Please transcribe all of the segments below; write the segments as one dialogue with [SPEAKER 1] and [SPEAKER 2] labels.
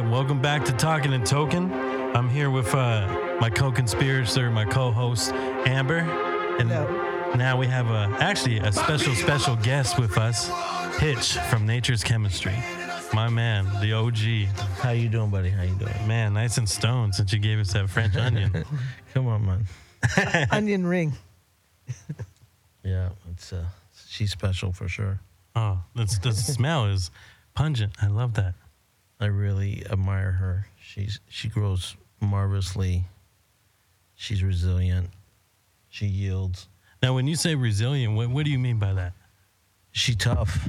[SPEAKER 1] right, welcome back to Talking and Tokin. I'm here with uh, my co-conspirator, my co-host Amber, and
[SPEAKER 2] Hello.
[SPEAKER 1] now we have a actually a special special guest with us, Hitch from Nature's Chemistry. My man, the OG.
[SPEAKER 3] How you doing, buddy? How you doing?
[SPEAKER 1] Man, nice and stoned since you gave us that French onion.
[SPEAKER 3] Come on, man.
[SPEAKER 2] Onion ring.
[SPEAKER 3] Yeah, it's uh, she's special for sure.
[SPEAKER 1] Oh, that's, the smell is pungent. I love that.
[SPEAKER 3] I really admire her. She's she grows marvelously. She's resilient. She yields.
[SPEAKER 1] Now, when you say resilient, what, what do you mean by that?
[SPEAKER 3] She tough.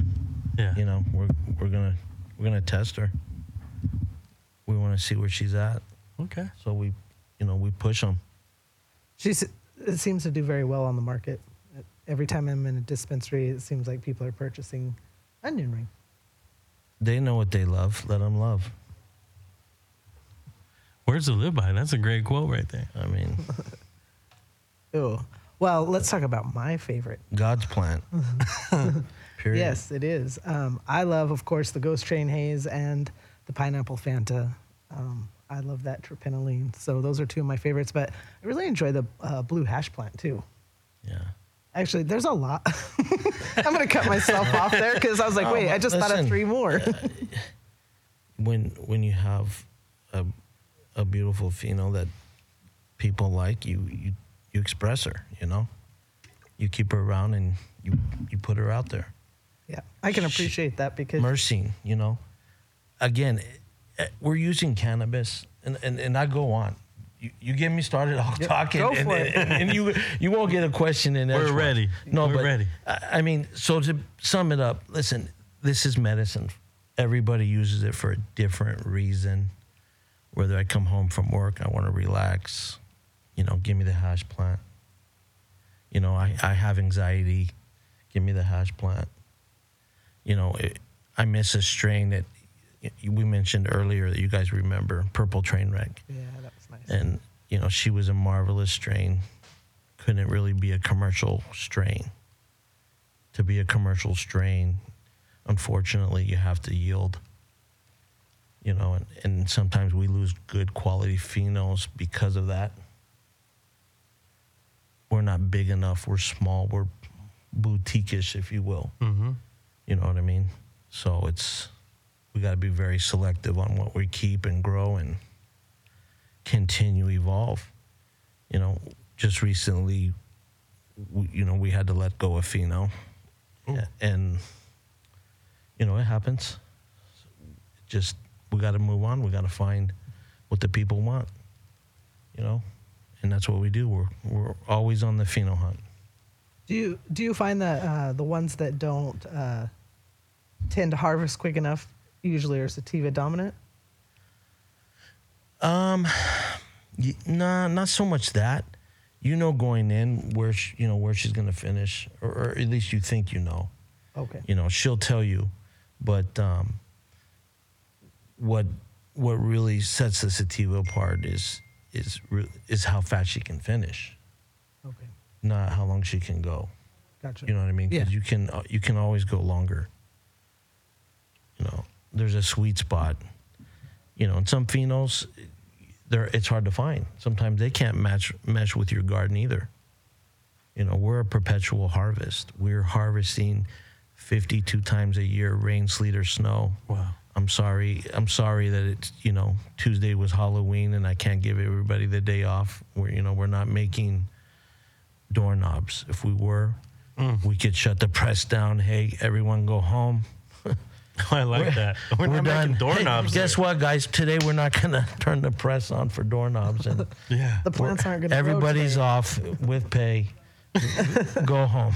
[SPEAKER 1] Yeah.
[SPEAKER 3] You know, we're we're gonna we're gonna test her. We want to see where she's at,
[SPEAKER 1] Okay.
[SPEAKER 3] so we, you know, we push them.
[SPEAKER 2] She's it seems to do very well on the market. Every time I'm in a dispensary, it seems like people are purchasing onion ring.
[SPEAKER 3] They know what they love. Let them love.
[SPEAKER 1] Words to live by. That's a great quote right there.
[SPEAKER 3] I mean,
[SPEAKER 2] Oh, well, let's talk about my favorite.
[SPEAKER 3] God's plant. Period.
[SPEAKER 2] Yes, it is. Um, I love, of course, the Ghost Train Haze and the Pineapple Fanta. Um, I love that terpinolene. So those are two of my favorites. But I really enjoy the uh, Blue Hash Plant too.
[SPEAKER 3] Yeah.
[SPEAKER 2] Actually, there's a lot. I'm gonna cut myself off there because I was like,
[SPEAKER 3] Oh,
[SPEAKER 2] wait, I just thought of three more.
[SPEAKER 3] when when you have a a beautiful pheno that people like, you you you express her. You know, you keep her around and you you put her out there.
[SPEAKER 2] yeah, I can appreciate that because
[SPEAKER 3] Mercy, you know. Again, eh, we're using cannabis, and and, and I go on. You, you get me started, I'll talk,
[SPEAKER 2] go
[SPEAKER 3] and,
[SPEAKER 2] for
[SPEAKER 3] and,
[SPEAKER 2] it.
[SPEAKER 3] and, and you you won't get a question in there.
[SPEAKER 1] We're ready.
[SPEAKER 3] No,
[SPEAKER 1] We're
[SPEAKER 3] but
[SPEAKER 1] ready.
[SPEAKER 3] I I mean, so to sum it up, listen, this is medicine. Everybody uses it for a different reason. Whether I come home from work, I want to relax, you know, give me the hash plant. You know, I, I have anxiety, give me the hash plant. You know, it, I miss a strain that we mentioned earlier that you guys remember, Purple Train Wreck
[SPEAKER 2] yeah, that was nice.
[SPEAKER 3] And you know she was a marvelous strain. Couldn't really be a commercial strain. To be a commercial strain unfortunately you have to yield you know and, and sometimes we lose good quality phenols because of that. We're not big enough we're small we're boutique-ish if you will.
[SPEAKER 1] Mm-hmm.
[SPEAKER 3] you know what i mean? So it's we got to be very selective on what we keep and grow and continue evolve. You know just recently we, you know we had to let go of pheno
[SPEAKER 1] Ooh.
[SPEAKER 3] and you know it happens. Just we got to move on. We got to find what the people want you know? And that's what we do. We're we're always on the pheno hunt.
[SPEAKER 2] Do you do you find that uh, the ones that don't uh, tend to harvest quick enough usually are sativa dominant?
[SPEAKER 3] Um, nah, not so much that. You know, going in where she, you know where she's gonna finish, or, or at least you think you know.
[SPEAKER 2] Okay.
[SPEAKER 3] You know, she'll tell you, but um, what what really sets the sativa apart is is is how fast she can finish,
[SPEAKER 2] Okay.
[SPEAKER 3] not how long she can go.
[SPEAKER 2] Gotcha.
[SPEAKER 3] You know what I mean?
[SPEAKER 2] Yeah.
[SPEAKER 3] you can uh, you can always go longer. You know, there's a sweet spot. You know, and some phenols, there it's hard to find. Sometimes they can't match mesh with your garden either. You know, we're a perpetual harvest. We're harvesting 52 times a year, rain, sleet, or snow.
[SPEAKER 1] Wow.
[SPEAKER 3] I'm sorry. I'm sorry that it's you know Tuesday was Halloween and I can't give everybody the day off. We're you know we're not making doorknobs. If we were, mm. we could shut the press down. Hey, everyone, go home.
[SPEAKER 1] I like that. We're, not making doorknobs.
[SPEAKER 3] Hey, guess
[SPEAKER 1] there.
[SPEAKER 3] what, guys? Today we're not gonna turn the press on for doorknobs, and
[SPEAKER 1] Yeah.
[SPEAKER 2] the plants aren't going to.
[SPEAKER 3] everybody's off with pay. go home.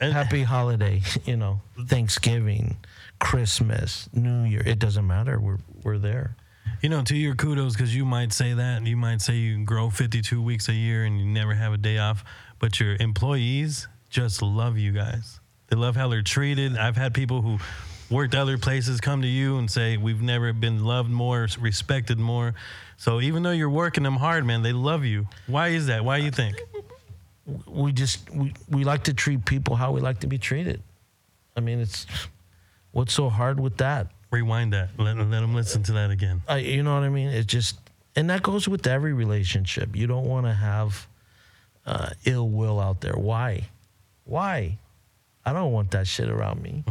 [SPEAKER 3] Happy holiday. You know, Thanksgiving, Christmas, New Year. It doesn't matter. We're we're there.
[SPEAKER 1] You know, to your kudos, because you might say that. You might say you can grow 52 weeks a year and you never have a day off, but your employees just love you guys. They love how they're treated. I've had people who worked other places come to you and say, We've never been loved more, respected more. So even though you're working them hard, man, they love you. Why is that? Why you think?
[SPEAKER 3] we just we, we like to treat people how we like to be treated. I mean, it's what's so hard with that?
[SPEAKER 1] Rewind that. Let, let them listen to that again.
[SPEAKER 3] I, you know what I mean? It just, and that goes with every relationship. You don't want to have uh, ill will out there. Why? Why? I don't want that shit around me.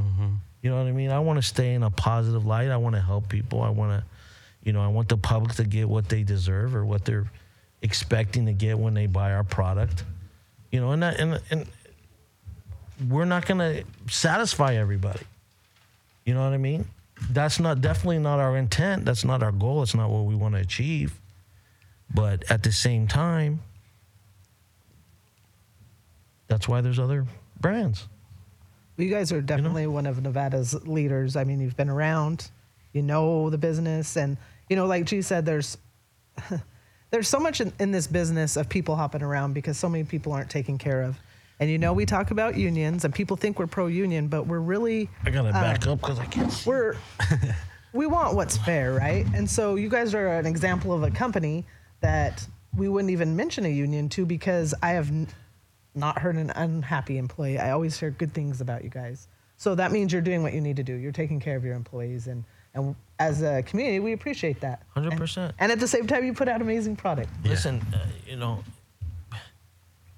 [SPEAKER 3] You know what I mean? I want to stay in a positive light. I want to help people. I want to, you know, I want the public to get what they deserve or what they're expecting to get when they buy our product. You know, and that, and and we're not going to satisfy everybody. You know what I mean? That's not definitely not our intent. That's not our goal. It's not what we want to achieve. But at the same time, that's why there's other brands.
[SPEAKER 2] You guys are definitely one of Nevada's leaders. I mean, you've been around, you know the business, and you know, like G said, there's there's so much in, in this business of people hopping around because so many people aren't taken care of. And you know, we talk about unions, and people think we're pro-union, but we're really
[SPEAKER 3] I gotta uh, back up because I can't. See.
[SPEAKER 2] we're we want what's fair, right? And so you guys are an example of a company that we wouldn't even mention a union to because I have not heard an unhappy employee. I always hear good things about you guys. So that means you're doing what you need to do. You're taking care of your employees, and and as a community, we appreciate that.
[SPEAKER 3] 100%.
[SPEAKER 2] And, and at the same time, you put out amazing product.
[SPEAKER 3] Listen, uh, you know,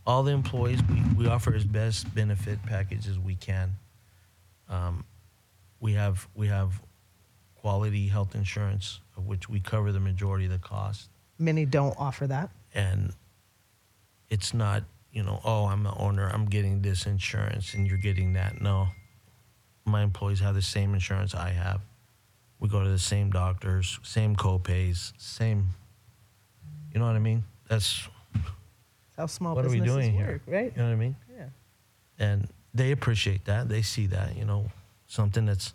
[SPEAKER 3] all the employees we, we offer as best benefit package as we can. Um, we have we have quality health insurance, of which we cover the majority of the cost.
[SPEAKER 2] Many don't offer that.
[SPEAKER 3] and it's not you know oh i'm the owner i'm getting this insurance and you're getting that no my employees have the same insurance i have we go to the same doctors same co-pays same you know what i mean that's
[SPEAKER 2] That's how small
[SPEAKER 3] what are we
[SPEAKER 2] businesses
[SPEAKER 3] doing
[SPEAKER 2] work,
[SPEAKER 3] here
[SPEAKER 2] right?
[SPEAKER 3] you know what i mean
[SPEAKER 2] Yeah.
[SPEAKER 3] and they appreciate that they see that you know something that's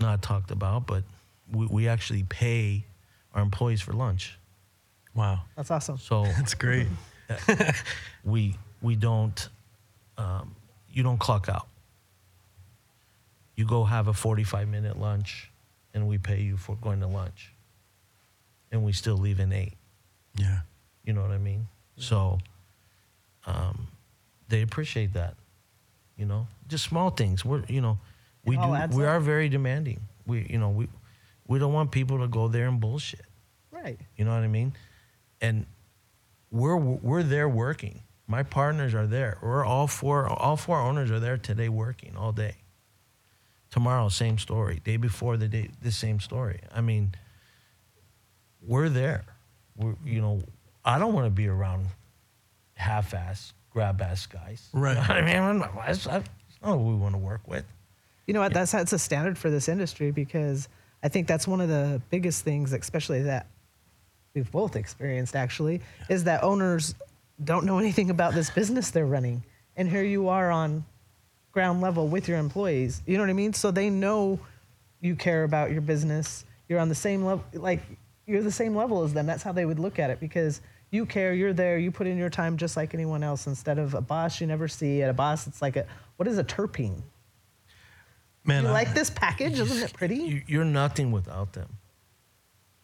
[SPEAKER 3] not talked about but we, we actually pay our employees for lunch
[SPEAKER 1] Wow.
[SPEAKER 2] That's awesome.
[SPEAKER 3] so
[SPEAKER 1] That's great.
[SPEAKER 3] we we don't um, you don't clock out. You go have a 45 minute lunch and we pay you for going to lunch. And we still leave in eight.
[SPEAKER 1] Yeah.
[SPEAKER 3] you know what i mean? So um, they appreciate that you know? Just small things. We're you know we do we
[SPEAKER 2] up.
[SPEAKER 3] are very demanding. We you know we we don't want people to go there and bullshit.
[SPEAKER 2] Right.
[SPEAKER 3] you know what I mean? And we're we're there working. My partners are there. We're all four all four owners are there today working all day. Tomorrow, same story. Day before the day, the same story. I mean, we're there. We're, you know, I don't want to be around half-ass, grab-ass guys.
[SPEAKER 1] Right.
[SPEAKER 3] You know what I mean, I'm not- that's, that's not what we want to work with.
[SPEAKER 2] You know what? That's that's a standard for this industry because I think that's one of the biggest things, especially that we've both experienced actually, is that owners don't know anything about this business they're running, and here you are on ground level with your employees. You know what I mean? So they know you care about your business. You're on the same level, like you're the same level as them. That's how they would look at it because you care. You're there. You put in your time just like anyone else. Instead of a boss you never see. At a boss, it's like a what is a terpene?
[SPEAKER 1] Man,
[SPEAKER 2] You
[SPEAKER 1] I-
[SPEAKER 2] like this package? Isn't it pretty?
[SPEAKER 3] You- You're nothing without them.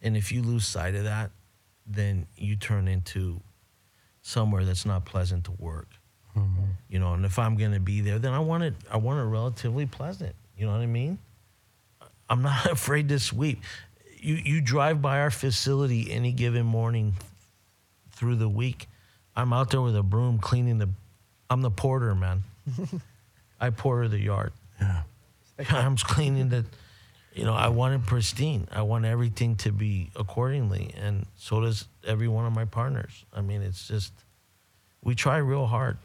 [SPEAKER 3] And if you lose sight of that, then you turn into somewhere that's not pleasant to work. Mm-hmm. You know, and if I'm going to be there, then I want it. I want it relatively pleasant. You know what I mean? I'm not afraid to sweep. You you drive by our facility any given morning through the week. I'm out there with a broom cleaning the. I'm the porter, man. I porter the yard.
[SPEAKER 1] yeah.
[SPEAKER 3] I'm cleaning the, you know, I want it pristine. I want everything to be accordingly, and so does every one of my partners. I mean, it's just we try real hard.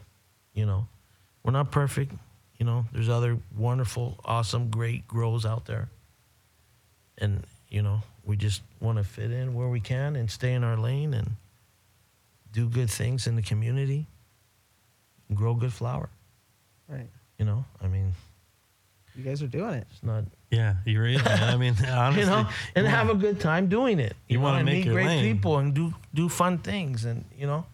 [SPEAKER 3] You know, we're not perfect. You know, there's other wonderful, awesome, great grows out there, and you know, we just want to fit in where we can and stay in our lane and do good things in the community, grow good flower.
[SPEAKER 2] Right.
[SPEAKER 3] You know, I mean,
[SPEAKER 2] You guys are doing it.
[SPEAKER 3] it's not
[SPEAKER 1] Yeah. You're right, man. I mean, honestly,
[SPEAKER 3] you know, and have a good time doing it.
[SPEAKER 1] You
[SPEAKER 3] know,
[SPEAKER 1] wanna
[SPEAKER 3] meet great
[SPEAKER 1] lane.
[SPEAKER 3] people and do do fun things, and you know,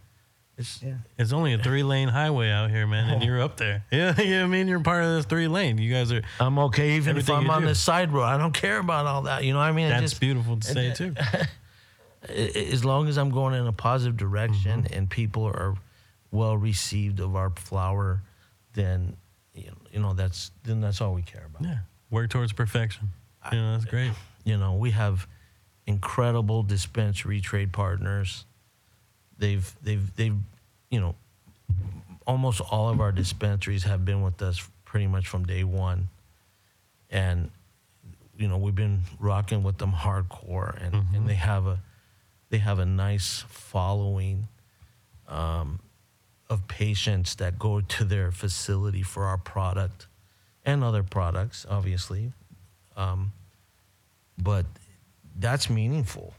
[SPEAKER 3] it's
[SPEAKER 2] Yeah.
[SPEAKER 1] it's only a three lane highway out here, man, and you're up there. Yeah. Yeah. I mean, you're part of this three lane. You guys are.
[SPEAKER 3] I'm okay even if I'm on
[SPEAKER 1] do.
[SPEAKER 3] the side road. I don't care about all that. You know what I mean? It
[SPEAKER 1] That's
[SPEAKER 3] just,
[SPEAKER 1] beautiful to say too.
[SPEAKER 3] a- a- As long as I'm going in a positive direction
[SPEAKER 1] Mm-hmm.
[SPEAKER 3] and people are well received of our flower, then you know, you know that's then that's all we care about.
[SPEAKER 1] Yeah. Work towards perfection. You know, that's great.
[SPEAKER 3] You know, we have incredible dispensary trade partners. They've they've they've you know almost all of our dispensaries have been with us pretty much from day one. And you know, we've been rocking with them hardcore and, and they have a they have a nice following um, of patients that go to their facility for our product and other products, obviously. Um, but that's meaningful.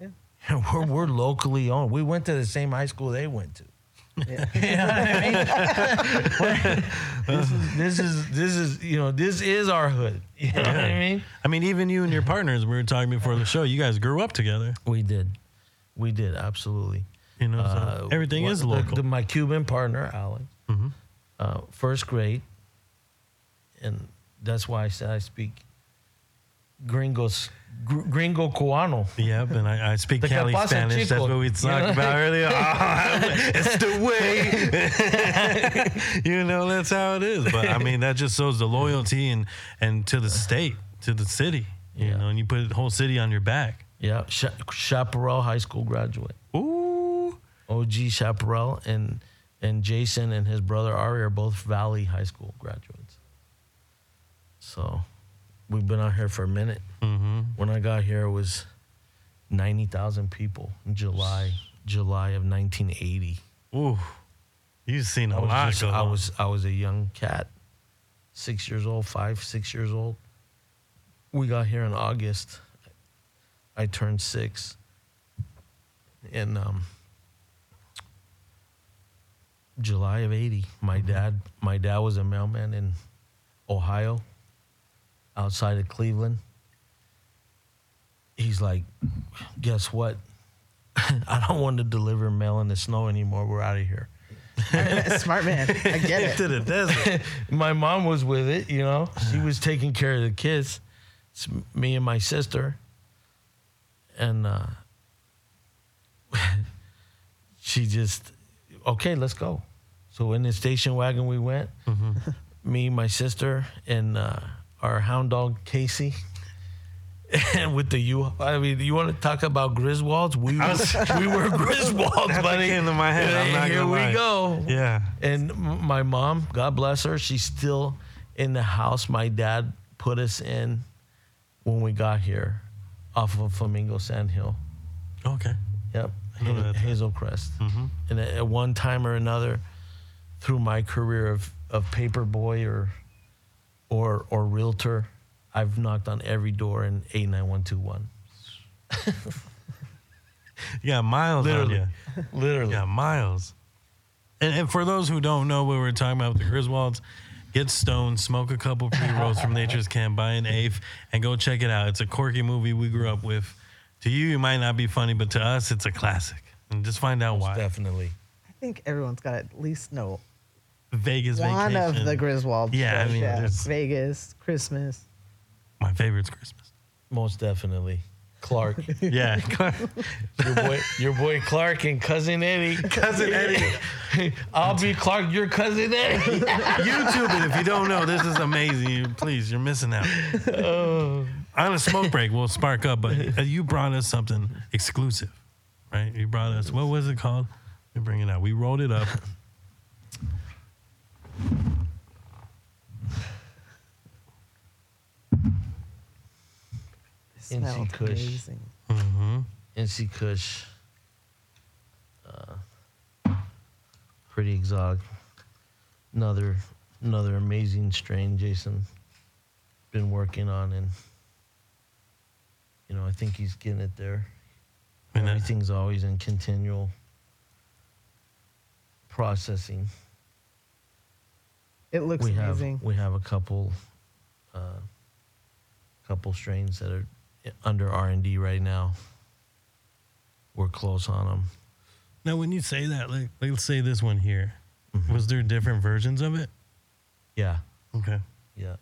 [SPEAKER 2] Yeah.
[SPEAKER 3] we're, we're locally owned. We went to the same high school they went to.
[SPEAKER 2] Yeah.
[SPEAKER 3] You know what I mean? this, is, this is this is you know this is our hood. You know what I mean?
[SPEAKER 1] I mean, even you and your partners, we were talking before the show. You guys grew up together.
[SPEAKER 3] We did, we did absolutely.
[SPEAKER 1] You know, so
[SPEAKER 3] Uh,
[SPEAKER 1] everything
[SPEAKER 3] what-
[SPEAKER 1] is local.
[SPEAKER 3] the- my Cuban partner, Alex,
[SPEAKER 1] Mhm.
[SPEAKER 3] uh, first grade, and that's why I said I speak gringos, gr- gringo cubano.
[SPEAKER 1] Yep, and I, I speak Cali Spanish. That's what we talked
[SPEAKER 3] know?
[SPEAKER 1] about earlier. Oh, it's the way. you know, that's how it is. But I mean, that just shows the loyalty and and to the state, to the city. You
[SPEAKER 3] Yeah.
[SPEAKER 1] know, and you put the whole city on your back.
[SPEAKER 3] Yeah, Cha- Chaparral High School graduate,
[SPEAKER 1] Ooh.
[SPEAKER 3] OG Chaparral, and and Jason and his brother Ari are both Valley High School graduates. So, we've been out here for a minute.
[SPEAKER 1] Mm-hmm.
[SPEAKER 3] When I got here, it was ninety thousand people in July, July of nineteen eighty.
[SPEAKER 1] Ooh. You've seen a
[SPEAKER 3] I was
[SPEAKER 1] lot.
[SPEAKER 3] just, I was I was a young cat, six years old, five, six years old. We got here in August. I turned six. In um, July of eighty, my dad my dad was a mailman in Ohio, outside of Cleveland. He's like, guess what? I don't want to deliver mail in the snow anymore. We're out of here.
[SPEAKER 2] Smart man. I get it.
[SPEAKER 1] to the desert.
[SPEAKER 3] my mom was with it, you know. She was taking care of the kids. It's me and my sister. And uh, she just, okay, let's go. So in the station wagon we went, me, my sister, and uh, our hound dog Casey. And with the U, I mean, you want to talk about Griswolds? We were, we were Griswolds,
[SPEAKER 1] That
[SPEAKER 3] buddy.
[SPEAKER 1] came to my head.
[SPEAKER 3] Here we
[SPEAKER 1] lie.
[SPEAKER 3] go.
[SPEAKER 1] Yeah.
[SPEAKER 3] And my mom, God bless her, she's still in the house my dad put us in when we got here off of Flamingo Sandhill.
[SPEAKER 1] Okay.
[SPEAKER 3] Yep.
[SPEAKER 1] I know
[SPEAKER 3] Ha-
[SPEAKER 1] that.
[SPEAKER 3] Hazel Crest. Mm-hmm. And at, at one time or another, through my career of, of paper boy or, or, or realtor, I've knocked on every door in 89121.
[SPEAKER 1] You got miles
[SPEAKER 3] Literally.
[SPEAKER 1] on you.
[SPEAKER 3] Literally.
[SPEAKER 1] Yeah, miles. And, and for those who don't know what we're talking about with the Griswolds, get stoned, smoke a couple pre rolls from Nature's Camp, buy an eighth, and go check it out. It's a quirky movie we grew up with. To you, it might not be funny, but to us, it's a classic. And just find out why.
[SPEAKER 3] Definitely.
[SPEAKER 2] I think everyone's got to at least know
[SPEAKER 1] Vegas
[SPEAKER 2] one
[SPEAKER 1] vacation.
[SPEAKER 2] of the Griswold
[SPEAKER 1] Yeah, I mean, there's-
[SPEAKER 2] Vegas, Christmas.
[SPEAKER 1] My favorite's Christmas.
[SPEAKER 3] Most definitely. Clark.
[SPEAKER 1] Yeah.
[SPEAKER 3] your boy, your boy Clark and cousin Eddie.
[SPEAKER 1] Cousin Eddie.
[SPEAKER 3] I'll be Clark, your cousin Eddie.
[SPEAKER 1] YouTube it if you don't know. This is amazing. You- Please, you're missing out. On a smoke break, we'll spark up, but uh, you brought us something exclusive, right? You brought us, what was it called? Let me bring it out. We rolled it up.
[SPEAKER 3] NC Kush.
[SPEAKER 2] amazing.
[SPEAKER 1] hmm
[SPEAKER 3] NC Kush. Uh, pretty exotic. Another another amazing strain Jason been working on and you know, I think he's getting it there.
[SPEAKER 1] And that-
[SPEAKER 3] Everything's always in continual processing.
[SPEAKER 2] It looks
[SPEAKER 3] we
[SPEAKER 2] amazing.
[SPEAKER 3] have we have a couple uh, couple strains that are under R and D right now. We're close on them.
[SPEAKER 1] Now, when you say that, like, let's say this one here, mm-hmm. was there different versions of it?
[SPEAKER 3] Yeah,
[SPEAKER 1] Okay.
[SPEAKER 3] yeah,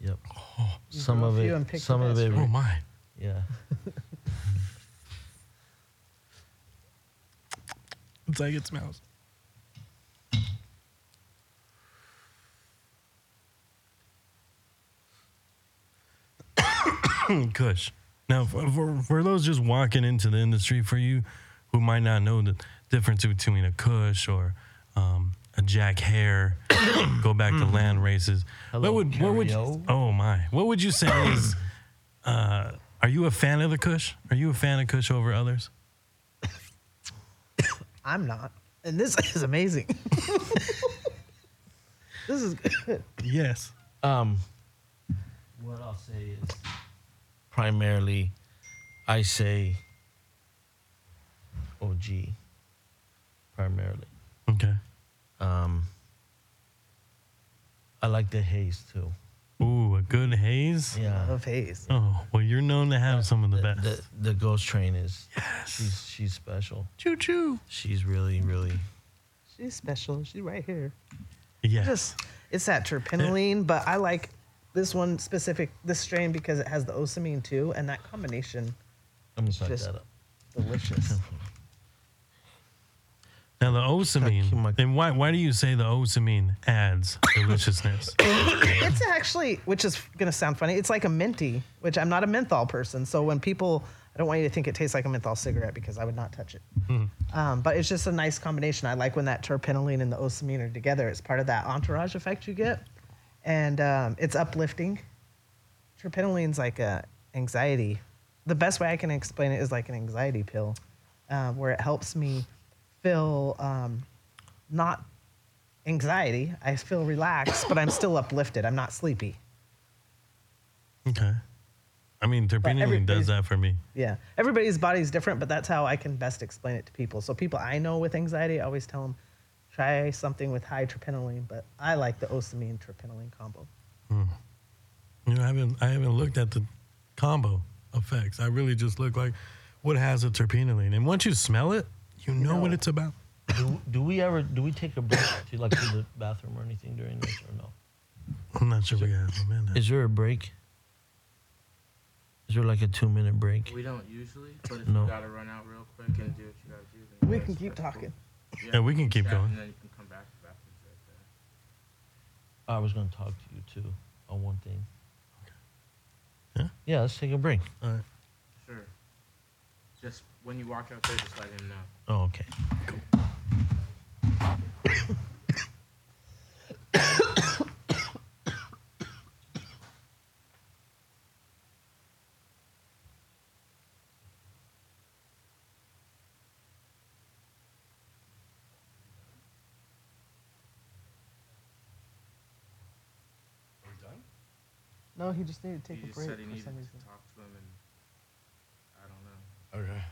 [SPEAKER 3] yep.
[SPEAKER 2] Oh, you
[SPEAKER 3] some of it, some of it,
[SPEAKER 1] Oh, my.
[SPEAKER 3] yeah.
[SPEAKER 1] It's like it smells. Kush. Now, for, for, for those just walking into the industry, for you who might not know the difference between a Kush or um, a Jack Herer, go back to land races.
[SPEAKER 3] Hello,
[SPEAKER 1] what would what would you, oh my? What would you say is? Uh, are you a fan of the Kush? Are you a fan of Kush over others?
[SPEAKER 2] I'm not. And this is amazing. this is good.
[SPEAKER 1] Yes.
[SPEAKER 3] Um, what I'll say is primarily, I say OG. Primarily,
[SPEAKER 1] Okay.
[SPEAKER 3] um, I like the haze too.
[SPEAKER 1] Ooh, a good haze.
[SPEAKER 3] Yeah,
[SPEAKER 2] Of haze.
[SPEAKER 1] Oh, well, you're known to have some of the
[SPEAKER 3] the,
[SPEAKER 1] best.
[SPEAKER 3] the, the Ghost Train is Yes. she's she's special.
[SPEAKER 1] choo choo.
[SPEAKER 3] She's really really
[SPEAKER 2] She's special. She's right here.
[SPEAKER 1] Yes.
[SPEAKER 2] Just it's that terpinolene, but I like this one specific this strain because it has the ocimene too, and that combination
[SPEAKER 3] I'm gonna suck
[SPEAKER 2] Just-
[SPEAKER 3] that up.
[SPEAKER 2] delicious.
[SPEAKER 1] Now the
[SPEAKER 3] Keep
[SPEAKER 1] ocimene,
[SPEAKER 3] my-
[SPEAKER 1] and why why do you say the ocimene adds deliciousness?
[SPEAKER 2] it's actually, which is gonna sound funny. It's like a minty, which I'm not a menthol person. So when people, I don't want you to think it tastes like a menthol cigarette because I would not touch it. Um, but it's just a nice combination. I like when that terpinolene and the ocimene are together. It's part of that entourage effect you get, and um, it's uplifting. Terpinolene's like a anxiety. The best way I can explain it is like an anxiety pill, uh, where it helps me feel um, not anxiety. I feel relaxed, but I'm still uplifted. I'm not sleepy.
[SPEAKER 1] okay. I mean, terpinolene does that for me.
[SPEAKER 2] Yeah. Everybody's body's different, but that's how I can best explain it to people. So people I know with anxiety, I always tell them try something with high terpinolene, but I like the ocimene terpinolene combo. Hmm.
[SPEAKER 1] You know, I haven't I haven't looked at the combo effects. I really just look like what has a terpinolene, and once you smell it, you know, what
[SPEAKER 2] know.
[SPEAKER 1] it's about.
[SPEAKER 3] Do, do we ever do we take a break to like to the bathroom or anything during this or no?
[SPEAKER 1] I'm not sure we got a minute.
[SPEAKER 3] Is there a break? Is there like a two minute break?
[SPEAKER 4] We don't usually, but if
[SPEAKER 3] No.
[SPEAKER 4] you gotta run out real quick and do what you gotta do, then
[SPEAKER 2] We can keep
[SPEAKER 4] talking. cool.
[SPEAKER 2] Talking.
[SPEAKER 1] Yeah, we can keep
[SPEAKER 4] chat,
[SPEAKER 1] going.
[SPEAKER 4] Then you can come back. The bathroom's right there.
[SPEAKER 3] I was gonna talk to you too on one thing.
[SPEAKER 1] Yeah?
[SPEAKER 3] Yeah, let's take a break.
[SPEAKER 1] All right.
[SPEAKER 4] Sure. Just when you walk out there, just let him know.
[SPEAKER 3] Oh, okay.
[SPEAKER 2] No, he just needed to take
[SPEAKER 4] he
[SPEAKER 2] a
[SPEAKER 4] just
[SPEAKER 2] break
[SPEAKER 4] said he
[SPEAKER 2] for
[SPEAKER 4] needed
[SPEAKER 2] some
[SPEAKER 4] to
[SPEAKER 2] reason.
[SPEAKER 4] talk to him, and I don't know.
[SPEAKER 1] Okay.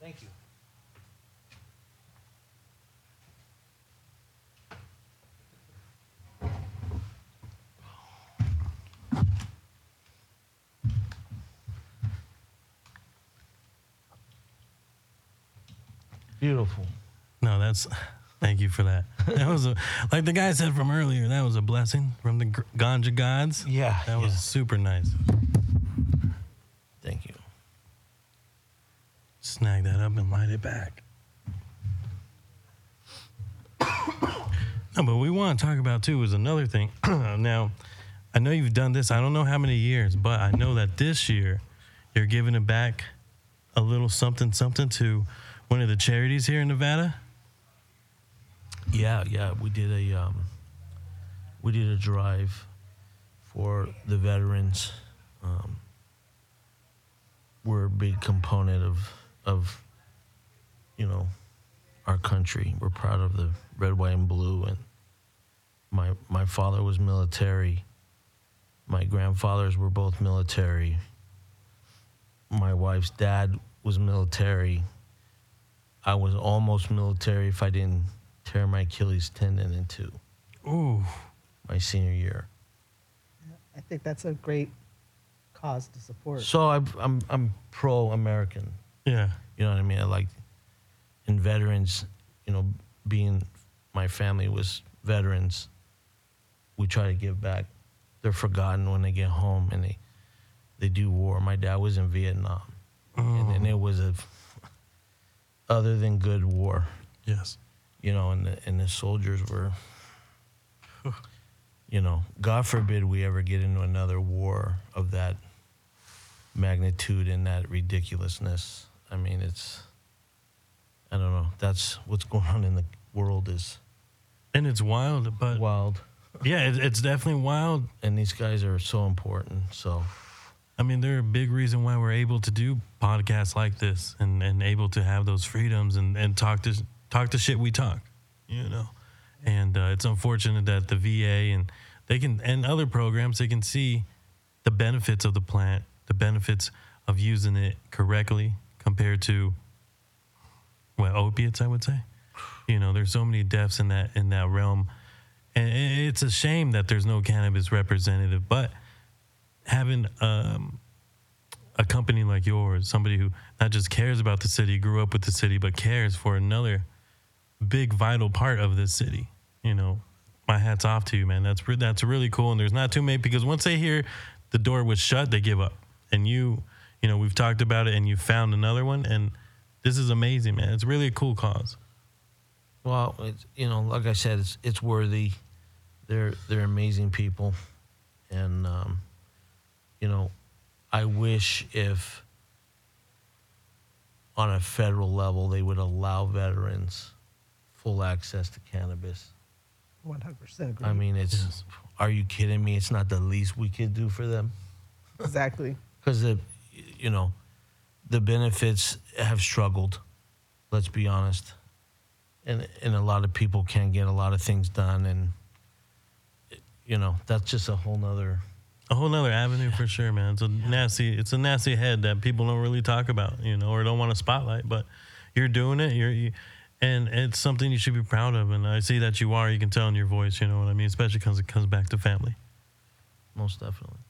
[SPEAKER 3] Thank you. Beautiful.
[SPEAKER 1] No, that's. Thank you for that. That was a like the guy said from earlier. That was a blessing from the ganja gods.
[SPEAKER 3] Yeah.
[SPEAKER 1] That was
[SPEAKER 3] yeah.
[SPEAKER 1] super nice.
[SPEAKER 3] Thank you.
[SPEAKER 1] Snag that up and light it back. No, but we want to talk about too is another thing. now, I know you've done this. I don't know how many years, but I know that this year you're giving it back a little something something to one of the charities here in Nevada.
[SPEAKER 3] Yeah, yeah. We did a um, we did a drive for the veterans. Um, we're a big component of of you know our country. We're proud of the red, white, and blue. And my my father was military. My grandfathers were both military. My wife's dad was military. I was almost military if I didn't tear my Achilles tendon in two
[SPEAKER 1] Ooh,
[SPEAKER 3] my senior year.
[SPEAKER 2] I think that's a great cause to support.
[SPEAKER 3] So I, I'm I'm pro American.
[SPEAKER 1] yeah.
[SPEAKER 3] You know what I mean? I like in veterans. You know, being my family was veterans. We try to give back. They're forgotten when they get home and they they do war. My dad was in Vietnam. and, and oh. it was a other than good war,
[SPEAKER 1] Yes.
[SPEAKER 3] you know, and the, and the soldiers were, you know, God forbid we ever get into another war of that magnitude and that ridiculousness. I mean, it's, I don't know. That's what's going on in the world is
[SPEAKER 1] And it's wild, but
[SPEAKER 3] wild,
[SPEAKER 1] yeah, it's definitely wild.
[SPEAKER 3] and these guys are so important. So,
[SPEAKER 1] I mean, they're a big reason why we're able to do podcasts like this and, and able to have those freedoms and, and talk to talk to shit we talk, you know. And uh, it's unfortunate that the VA and they can and other programs they can see the benefits of the plant, the benefits of using it correctly compared to well opiates, I would say. You know, there's so many deaths in that in that realm, and it's a shame that there's no cannabis representative, but having um, a company like yours, somebody who not just cares about the city, grew up with the city, but cares for another big vital part of this city. You know, my hats off to you, man. That's re- that's really cool. And there's not too many because once they hear the door was shut, they give up. And you, you know, we've talked about it, and you found another one, and this is amazing, man. It's really a cool cause.
[SPEAKER 3] well, it's, you know, like I said, it's it's worthy. They're they're amazing people, and um, you know, I wish if on a federal level they would allow veterans full access to cannabis.
[SPEAKER 2] 100% agree.
[SPEAKER 3] I mean, it's
[SPEAKER 1] Yes.
[SPEAKER 3] are you kidding me? It's not the least we could do for them
[SPEAKER 2] exactly.
[SPEAKER 3] because the you know the benefits have struggled. Let's be honest, and and a lot of people can't get a lot of things done, and you know that's just a whole nother.
[SPEAKER 1] A whole nother avenue for sure, man. It's a nasty, it's a nasty head that people don't really talk about, you know, or don't want to spotlight. But you're doing it, you're, you, and it's something you should be proud of. And I see that you are. You can tell in your voice, you know what I mean. Especially because it comes back to family.
[SPEAKER 3] Most definitely,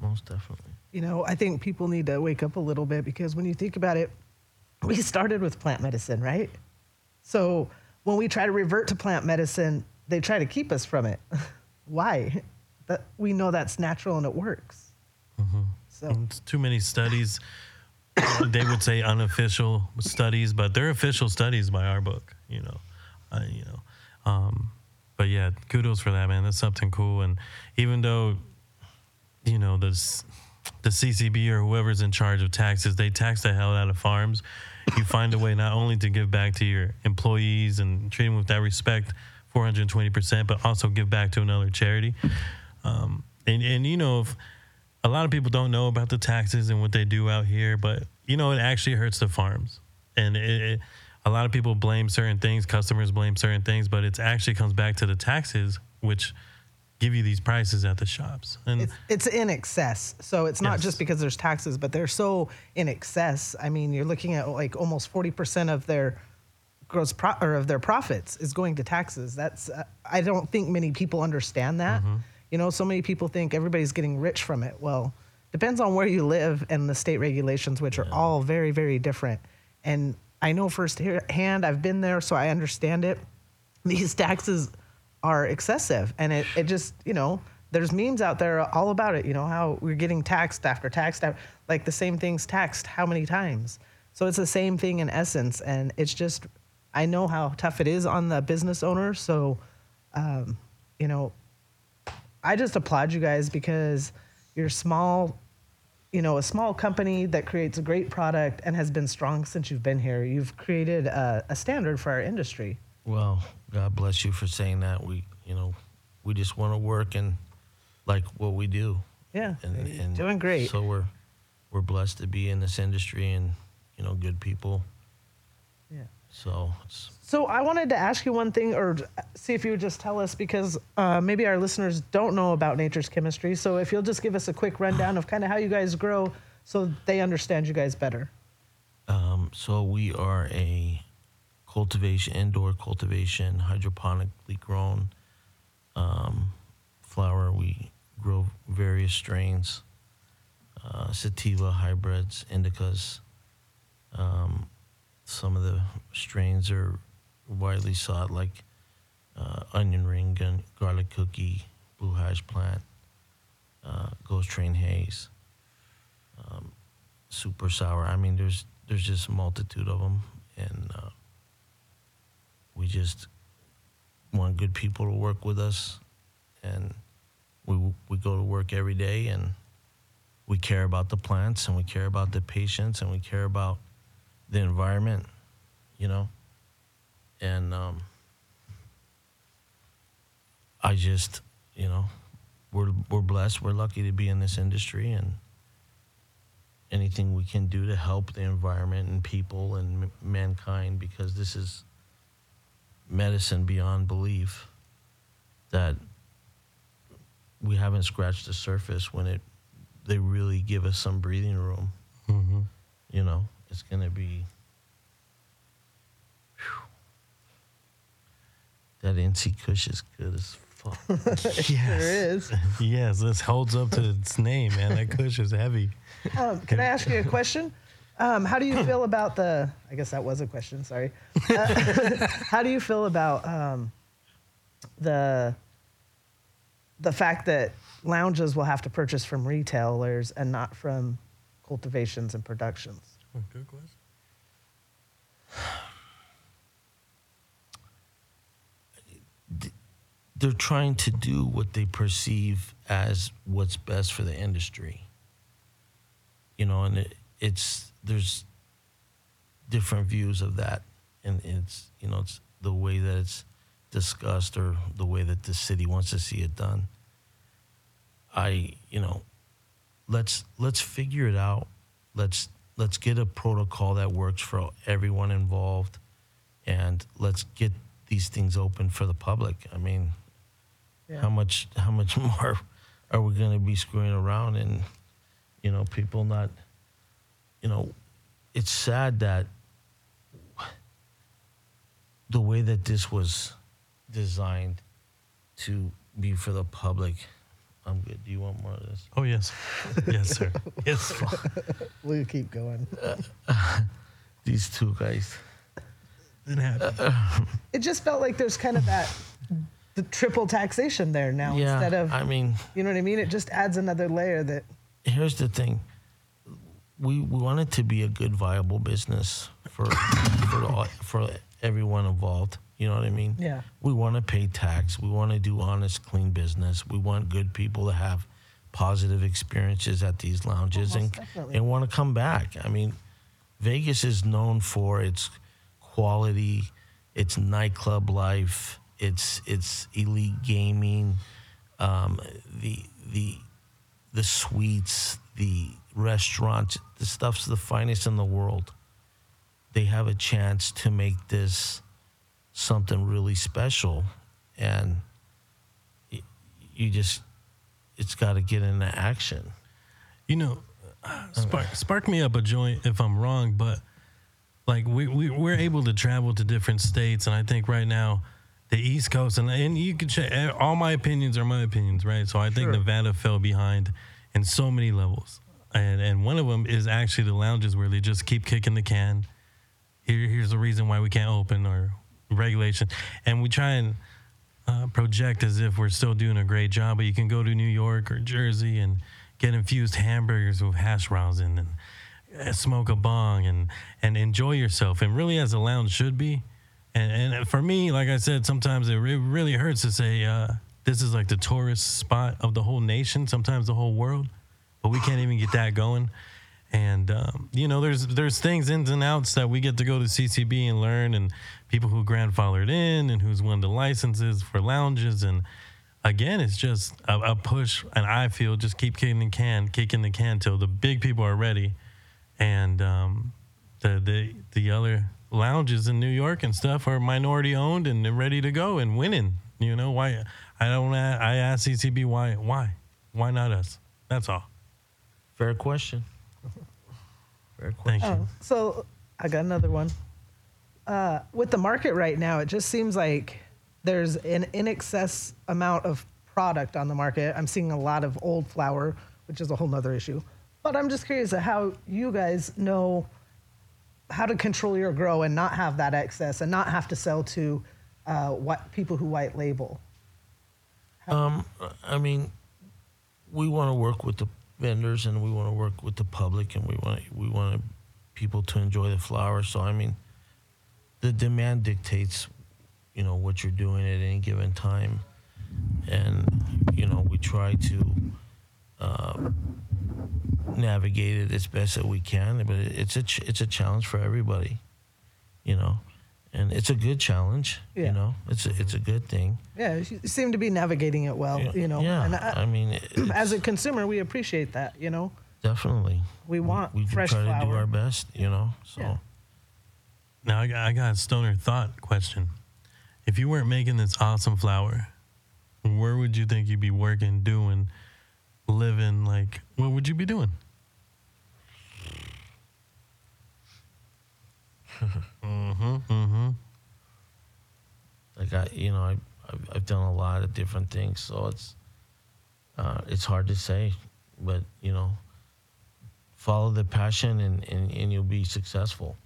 [SPEAKER 3] most definitely.
[SPEAKER 2] You know, I think people need to wake up a little bit because when you think about it, we started with plant medicine, right? So when we try to revert to plant medicine, they try to keep us from it. Why? That we know that's natural and it works. So
[SPEAKER 1] It's too many studies. they would say unofficial studies, but they're official studies by our book. You know, uh, you know. Um, but yeah, kudos for that, man. That's something cool. And even though, you know, the the CCB or whoever's in charge of taxes, they tax the hell out of farms. You find a way not only to give back to your employees and treat them with that respect, 420%, but also give back to another charity. Um, and, and, you know, if a lot of people don't know about the taxes and what they do out here, but, you know, it actually hurts the farms. And it, it, a lot of people blame certain things, customers blame certain things, but it actually comes back to the taxes, which give you these prices at the shops. And
[SPEAKER 2] it's, it's in excess. So it's not
[SPEAKER 1] Yes.
[SPEAKER 2] just because there's taxes, but they're so in excess. I mean, you're looking at like almost 40% of their gross pro- or of their profits is going to taxes. That's uh, I don't think many people understand that. You know, so many people think everybody's getting rich from it. Well, depends on where you live and the state regulations, which are all very, very different. And I know firsthand, I've been there, so I understand it. These taxes are excessive, and it, it just, you know, there's memes out there all about it, you know, how we're getting taxed after taxed, after, like the same thing's taxed how many times. So it's the same thing in essence, and it's just, I know how tough it is on the business owner, so, um, you know, I just applaud you guys because you're small, you know, a small company that creates a great product and has been strong since you've been here. You've created a, a standard for our industry.
[SPEAKER 3] Well, God bless you for saying that. We, you know, we just want to work and like what we do.
[SPEAKER 2] Yeah,
[SPEAKER 3] and, and
[SPEAKER 2] doing great.
[SPEAKER 3] So we're we're blessed to be in this industry and you know good people. So it's
[SPEAKER 2] So I wanted to ask you one thing, or see if you would just tell us, because uh, maybe our listeners don't know about Nature's Chemistry. So if you'll just give us a quick rundown of kind of how you guys grow, so they understand you guys better.
[SPEAKER 3] um, so we are a cultivation indoor cultivation hydroponically grown um, flower. We grow various strains, uh, sativa hybrids, indicas. Um, some of the strains are widely sought, like uh, onion ring, gun, garlic cookie, blue hash plant, uh, ghost train haze. Um, super sour. I mean, there's there's just a multitude of them, and uh, we just want good people to work with us, and we we go to work every day, and we care about the plants, and we care about the patients, and we care about the environment, you know, and um, I just, you know, we're we're blessed. We're lucky to be in this industry, and anything we can do to help the environment and people and m- mankind, because this is medicine beyond belief. That we haven't scratched the surface when it they really give us some breathing room. You know, it's gonna be. Whew. That NC Kush is good as fuck.
[SPEAKER 2] There is.
[SPEAKER 1] Yes, this holds up to its name, man. That Kush is heavy.
[SPEAKER 2] Um, can I ask you a question? Um, how do you feel about the? I guess that was a question. Sorry. Uh, how do you feel about um, the the fact that lounges will have to purchase from retailers and not from cultivations and productions?
[SPEAKER 1] Hmm, good question.
[SPEAKER 3] They're trying to do what they perceive as what's best for the industry. You know, and it, it's there's different views of that, and it's you know it's the way that it's discussed or the way that the city wants to see it done. I you know let's let's figure it out. Let's let's get a protocol that works for everyone involved, and let's get these things open for the public. I mean, how much how much more are we going to be screwing around and you know people not you know it's sad that the way that this was designed to be for the public i'm good do you want more of this
[SPEAKER 1] Oh yes, yes, sir. Yes, sir.
[SPEAKER 2] We'll keep going.
[SPEAKER 3] these two guys
[SPEAKER 1] It happened.
[SPEAKER 2] It just felt like there's kind of that the triple taxation there now
[SPEAKER 3] yeah
[SPEAKER 2] instead of
[SPEAKER 3] i mean
[SPEAKER 2] you know what I mean. It just adds another layer that
[SPEAKER 3] here's the thing we we want it to be a good viable business for for all, for everyone involved you know what i mean
[SPEAKER 2] Yeah.
[SPEAKER 3] we want to pay tax we want to do honest clean business we want good people to have positive experiences at these lounges and
[SPEAKER 2] definitely.
[SPEAKER 3] and want to come back i mean vegas is known for its quality its nightclub life its its elite gaming um, the the the suites, the restaurants, the stuff's the finest in the world. They have a chance to make this something really special, and you just it's got to get into action.
[SPEAKER 1] You know, spark, spark me up a joint if I'm wrong, but like we, we we're able to travel to different states, and I think right now the East Coast and and you can check eh, all my opinions are my opinions, right? So I think
[SPEAKER 2] Sure.
[SPEAKER 1] Nevada fell behind in so many levels, and and one of them is actually the lounges where they just keep kicking the can. Here here's the reason why we can't open or regulation, and we try and uh, project as if we're still doing a great job, but you can go to New York or Jersey and get infused hamburgers with hash browns in and smoke a bong and and enjoy yourself. And really, as a lounge should be. And, and for me, like I said, sometimes it re- really hurts to say uh, this is like the tourist spot of the whole nation, sometimes the whole world, but we can't even get that going. And um, you know, there's there's things ins and outs that we get to go to CCB and learn, and people who grandfathered in and who's won the licenses for lounges, and again, it's just a, a push. And I feel just keep kicking the can, kicking the can till the big people are ready, and um, the the the other lounges in New York and stuff are minority owned and they're ready to go and winning. You know why? I don't. I ask CCB why why why not us? That's all.
[SPEAKER 3] Fair question. Fair question.
[SPEAKER 1] Thank you.
[SPEAKER 2] Oh, so I got another one. Uh, with the market right now, it just seems like there's an in excess amount of product on the market. I'm seeing a lot of old flour, which is a whole nother issue. But I'm just curious at how you guys know how to control your grow and not have that excess and not have to sell to uh, what people who white label.
[SPEAKER 3] Um, I mean, we want to work with the vendors and we want to work with the public and we want we want people to enjoy the flowers. So I mean, the demand dictates, you know, what you're doing at any given time, and you know we try to uh, navigate it as best that we can. But it's a ch- it's a challenge for everybody, you know, and it's a good challenge.
[SPEAKER 2] Yeah.
[SPEAKER 3] You know, it's a, it's a good thing.
[SPEAKER 2] Yeah, you seem to be navigating it well. You know,
[SPEAKER 3] yeah.
[SPEAKER 2] and
[SPEAKER 3] I,
[SPEAKER 2] I,
[SPEAKER 3] mean,
[SPEAKER 2] as a consumer, we appreciate that. You know,
[SPEAKER 3] definitely
[SPEAKER 2] we want
[SPEAKER 3] we do
[SPEAKER 2] fresh
[SPEAKER 3] try
[SPEAKER 2] flower.
[SPEAKER 3] to do our best. You know, so.
[SPEAKER 2] Yeah.
[SPEAKER 1] Now I got, I got a stoner thought question. If you weren't making this awesome flower, where would you think you'd be working, doing, living? Like, what would you be doing? Mm-hmm. Mm-hmm.
[SPEAKER 3] like I, you know, I, I've, I've done a lot of different things, so it's, uh, it's hard to say, but you know, follow the passion and, and, and you'll be successful.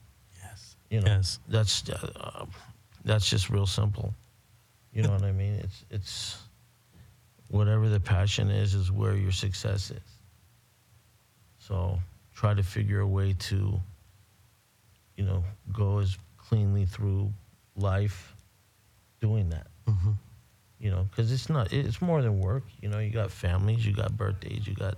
[SPEAKER 1] Yes.
[SPEAKER 3] You know,
[SPEAKER 1] Yes.
[SPEAKER 3] that's, uh, that's just real simple. You know what I mean? It's, it's, whatever the passion is, is where your success is. So try to figure a way to, you know, go as cleanly through life doing that
[SPEAKER 1] Mm-hmm.
[SPEAKER 3] you know because it's not it's more than work you know you got families you got birthdays you got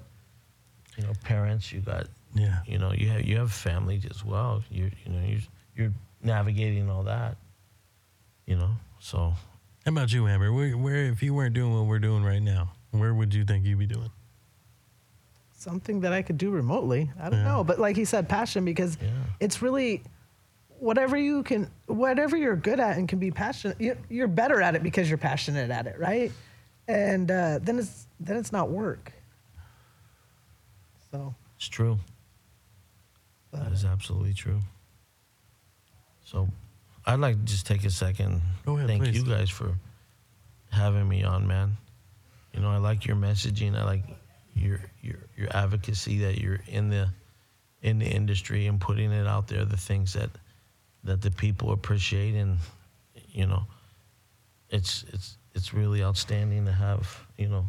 [SPEAKER 3] you know parents you got
[SPEAKER 1] Yeah.
[SPEAKER 3] you know you have you have families as well you you know you're, you're navigating all that you know so
[SPEAKER 1] How about you, Amber? Where, where, if you weren't doing what we're doing right now, where would you think you'd be doing?
[SPEAKER 2] Something that I could do remotely. I don't
[SPEAKER 1] Yeah.
[SPEAKER 2] know, but like he said, passion because
[SPEAKER 3] Yeah.
[SPEAKER 2] it's really whatever you can, whatever you're good at and can be passionate. You're, you're better at it because you're passionate at it, right? And uh, then it's then it's not work. So
[SPEAKER 3] it's true that is absolutely true so i'd like to just take a second
[SPEAKER 1] Go ahead,
[SPEAKER 3] thank
[SPEAKER 1] please.
[SPEAKER 3] you guys for having me on man you know i like your messaging i like your your your advocacy that you're in the in the industry and putting it out there the things that that the people appreciate and you know it's it's it's really outstanding to have you know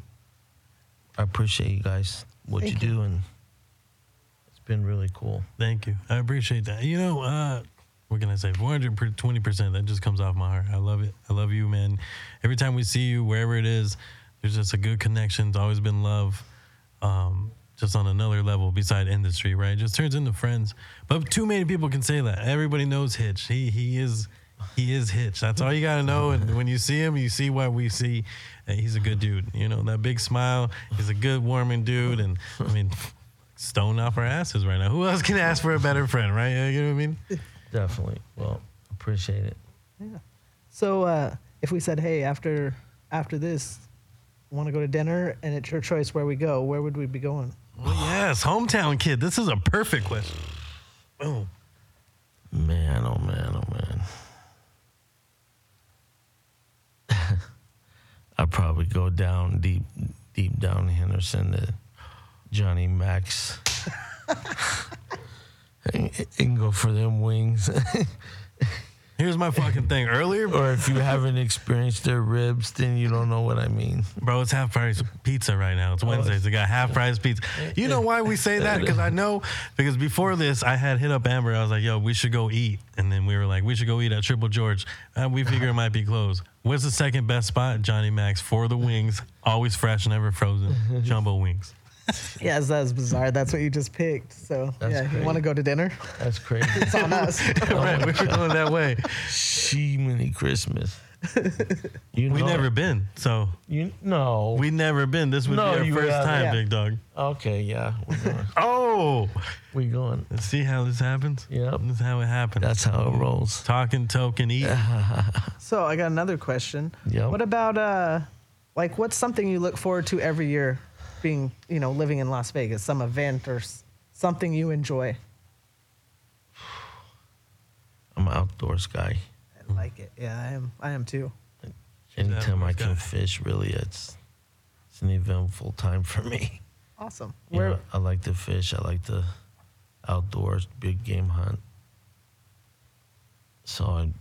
[SPEAKER 3] i appreciate you guys what
[SPEAKER 2] Thank
[SPEAKER 3] you
[SPEAKER 2] you.
[SPEAKER 3] do and it's been really cool
[SPEAKER 1] Thank you. I appreciate that. You know, uh, what can I say? 420%. That just comes off my heart. I love it. I love you, man. Every time we see you, wherever it is, there's just a good connection. It's always been love. Um, just on another level beside industry, right? Just turns into friends. But too many people can say that. Everybody knows Hitch. He he is he is Hitch. That's all you gotta know. And when you see him, you see what we see. And he's a good dude. You know that big smile. He's a good, warming dude. And I mean, stone off our asses right now. Who else can ask for a better friend, right? You know what I mean?
[SPEAKER 3] definitely well appreciate it Yeah.
[SPEAKER 2] so uh, if we said, hey, after after this, want to go to dinner, and it's your choice where we go, where would we be going?
[SPEAKER 1] Well, yes, hometown kid. This is a perfect question. Boom.
[SPEAKER 3] Man, oh man, oh man. I'd probably go down deep, deep down Henderson to Johnny Mac's and, and go for them wings.
[SPEAKER 1] Here's my fucking thing. Earlier,
[SPEAKER 3] or if you haven't experienced their ribs, then you don't know what I mean.
[SPEAKER 1] bro, it's half price pizza right now. It's oh, Wednesdays. They got half price pizza. You know why we say that? Because I know. Because before this, I had hit up Amber. I was like, "Yo, we should go eat," and then we were like, "We should go eat at Triple George." And we figure it might be closed. What's the second best spot? Johnny Mac's for the wings, always fresh, never frozen, jumbo wings.
[SPEAKER 2] Yes, that's bizarre. That's what you just picked. So
[SPEAKER 3] That's
[SPEAKER 2] yeah, you
[SPEAKER 3] great.
[SPEAKER 2] want to go to dinner?
[SPEAKER 3] That's crazy.
[SPEAKER 2] It's on us.
[SPEAKER 1] right, we were going that way.
[SPEAKER 3] she mini Christmas. You
[SPEAKER 1] We
[SPEAKER 3] know-
[SPEAKER 1] never been, so
[SPEAKER 3] You no.
[SPEAKER 1] we never been. This would
[SPEAKER 3] No,
[SPEAKER 1] be our first
[SPEAKER 3] have-
[SPEAKER 1] time,
[SPEAKER 2] yeah.
[SPEAKER 1] big dog.
[SPEAKER 3] okay, yeah. We're going.
[SPEAKER 1] Oh,
[SPEAKER 3] we going.
[SPEAKER 1] let's see how this happens.
[SPEAKER 3] Yep.
[SPEAKER 1] This is how it happens.
[SPEAKER 3] That's how it rolls.
[SPEAKER 1] Talking, Tokin, eat.
[SPEAKER 2] So I got another question.
[SPEAKER 3] Yep.
[SPEAKER 2] What about uh, like what's something you look forward to every year, being you know living in Las Vegas, some event or something you enjoy?
[SPEAKER 3] I'm an outdoors guy.
[SPEAKER 2] I like it. Yeah, I am. I am too.
[SPEAKER 3] Anytime I can
[SPEAKER 1] guy.
[SPEAKER 3] fish, really, it's it's an eventful time for me.
[SPEAKER 2] Awesome.
[SPEAKER 3] You
[SPEAKER 2] Where
[SPEAKER 3] know, I like to fish. I like the outdoors, big game hunt. So I'm